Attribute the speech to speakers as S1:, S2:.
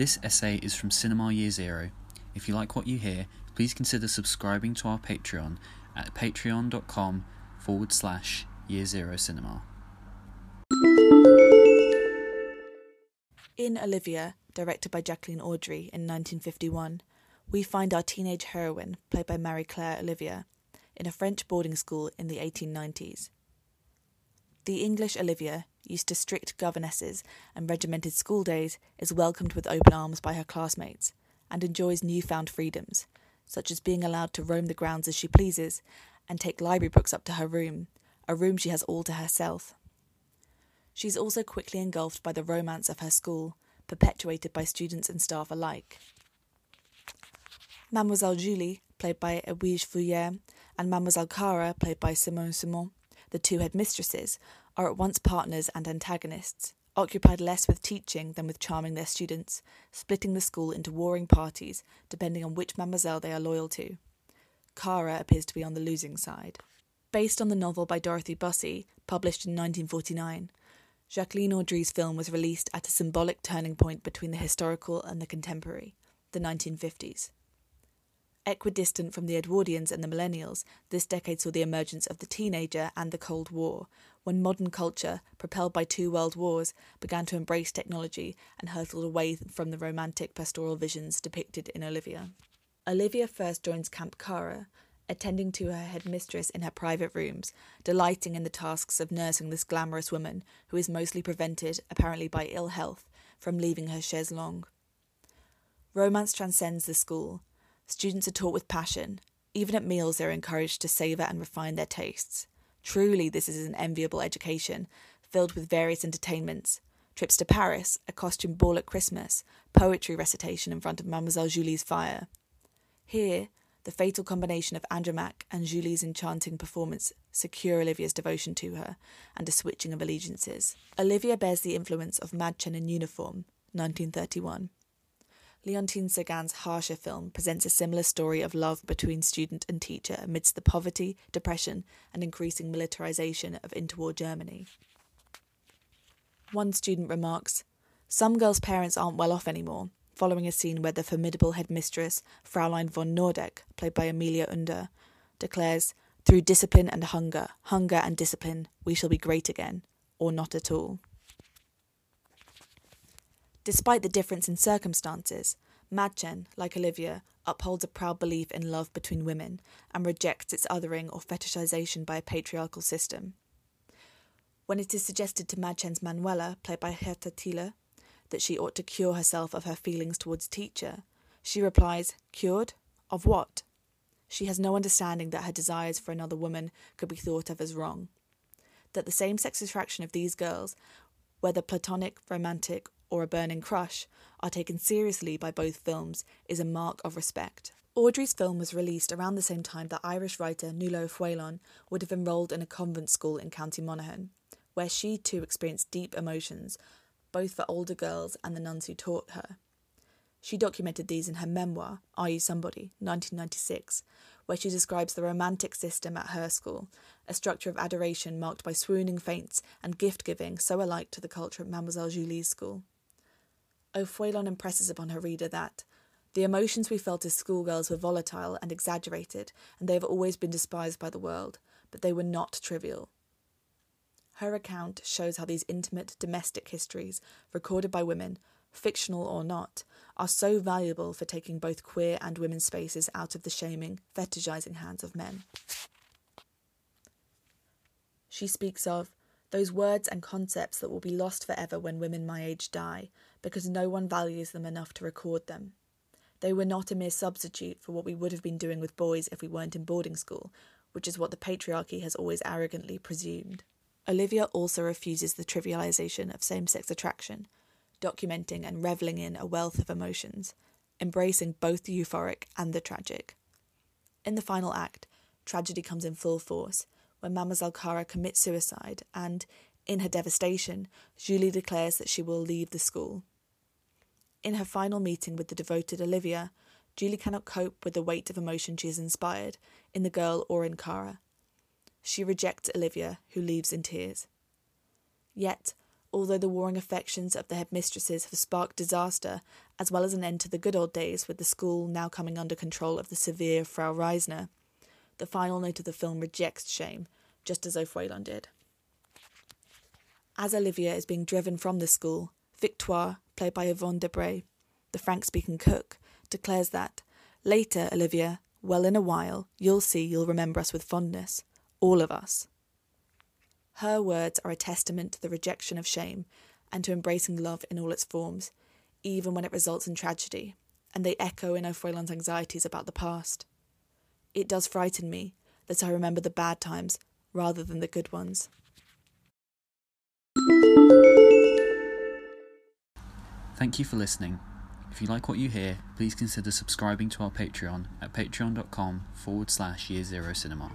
S1: This essay is from Cinema Year Zero. If you like what you hear, please consider subscribing to our Patreon at patreon.com forward slash year zero cinema.
S2: In Olivia, directed by Jacqueline Audry in 1951, we find our teenage heroine, played by Marie Claire Olivia, in a French boarding school in the 1890s. The English Olivia, used to strict governesses and regimented school days, is welcomed with open arms by her classmates and enjoys newfound freedoms, such as being allowed to roam the grounds as she pleases and take library books up to her room, a room she has all to herself. She is also quickly engulfed by the romance of her school, perpetuated by students and staff alike. Mademoiselle Julie, played by Edwige Feuillère, and Mademoiselle Cara, played by Simone Simon, the two headmistresses, are at once partners and antagonists, occupied less with teaching than with charming their students, splitting the school into warring parties depending on which mademoiselle they are loyal to. Cara appears to be on the losing side. Based on the novel by Dorothy Bussy, published in 1949, Jacqueline Audry's film was released at a symbolic turning point between the historical and the contemporary, the 1950s. Equidistant from the Edwardians and the Millennials, this decade saw the emergence of the teenager and the Cold War, when modern culture, propelled by two world wars, began to embrace technology and hurtled away from the romantic pastoral visions depicted in Olivia. Olivia first joins Camp Cara, attending to her headmistress in her private rooms, delighting in the tasks of nursing this glamorous woman who is mostly prevented, apparently by ill health, from leaving her chaise longue. Romance transcends the school. Students are taught with passion. Even at meals, they are encouraged to savour and refine their tastes. Truly, this is an enviable education, filled with various entertainments trips to Paris, a costume ball at Christmas, poetry recitation in front of Mademoiselle Julie's fire. Here, the fatal combination of Andromaque and Julie's enchanting performance secure Olivia's devotion to her and a switching of allegiances. Olivia bears the influence of Madchen in Uniform, 1931. Leontine Sagan's harsher film presents a similar story of love between student and teacher amidst the poverty, depression, and increasing militarization of interwar Germany. One student remarks, Some girls' parents aren't well off anymore, following a scene where the formidable headmistress, Fraulein von Nordeck, played by Emilia Unda, declares, Through discipline and hunger, hunger and discipline, we shall be great again, or not at all. Despite the difference in circumstances, Madchen, like Olivia, upholds a proud belief in love between women and rejects its othering or fetishization by a patriarchal system. When it is suggested to Madchen's Manuela, played by Hertha Thiele, that she ought to cure herself of her feelings towards teacher, she replies, Cured? Of what? She has no understanding that her desires for another woman could be thought of as wrong. That the same sex attraction of these girls, whether platonic, romantic, or a burning crush, are taken seriously by both films is a mark of respect. Audry's film was released around the same time that Irish writer Nuala O'Faolain would have enrolled in a convent school in County Monaghan, where she too experienced deep emotions, both for older girls and the nuns who taught her. She documented these in her memoir, Are You Somebody, 1996, where she describes the romantic system at her school, a structure of adoration marked by swooning faints and gift giving so alike to the culture at Mademoiselle Julie's school. O'Faolain impresses upon her reader that the emotions we felt as schoolgirls were volatile and exaggerated, and they have always been despised by the world, but they were not trivial. Her account shows how these intimate domestic histories, recorded by women, fictional or not, are so valuable for taking both queer and women's spaces out of the shaming, fetishizing hands of men. She speaks of those words and concepts that will be lost forever when women my age die, because no one values them enough to record them. They were not a mere substitute for what we would have been doing with boys if we weren't in boarding school, which is what the patriarchy has always arrogantly presumed. Olivia also refuses the trivialization of same sex attraction, documenting and reveling in a wealth of emotions, embracing both the euphoric and the tragic. In the final act, tragedy comes in full force when Mademoiselle Cara commits suicide and, in her devastation, Julie declares that she will leave the school. In her final meeting with the devoted Olivia, Julie cannot cope with the weight of emotion she has inspired, in the girl or in Cara. She rejects Olivia, who leaves in tears. Yet, although the warring affections of the headmistresses have sparked disaster as well as an end to the good old days with the school now coming under control of the severe Frau Reisner. The final note of the film rejects shame, just as O'Faolain did. As Olivia is being driven from the school, Victoire, played by Yvonne de Bray, the Frank speaking cook, declares that, Later, Olivia, well, in a while, you'll see you'll remember us with fondness. All of us. Her words are a testament to the rejection of shame and to embracing love in all its forms, even when it results in tragedy, and they echo in O'Faolain's anxieties about the past. It does frighten me that I remember the bad times rather than the good ones.
S1: Thank you for listening. If you like what you hear, please consider subscribing to our Patreon at patreon.com forward slash year zero cinema.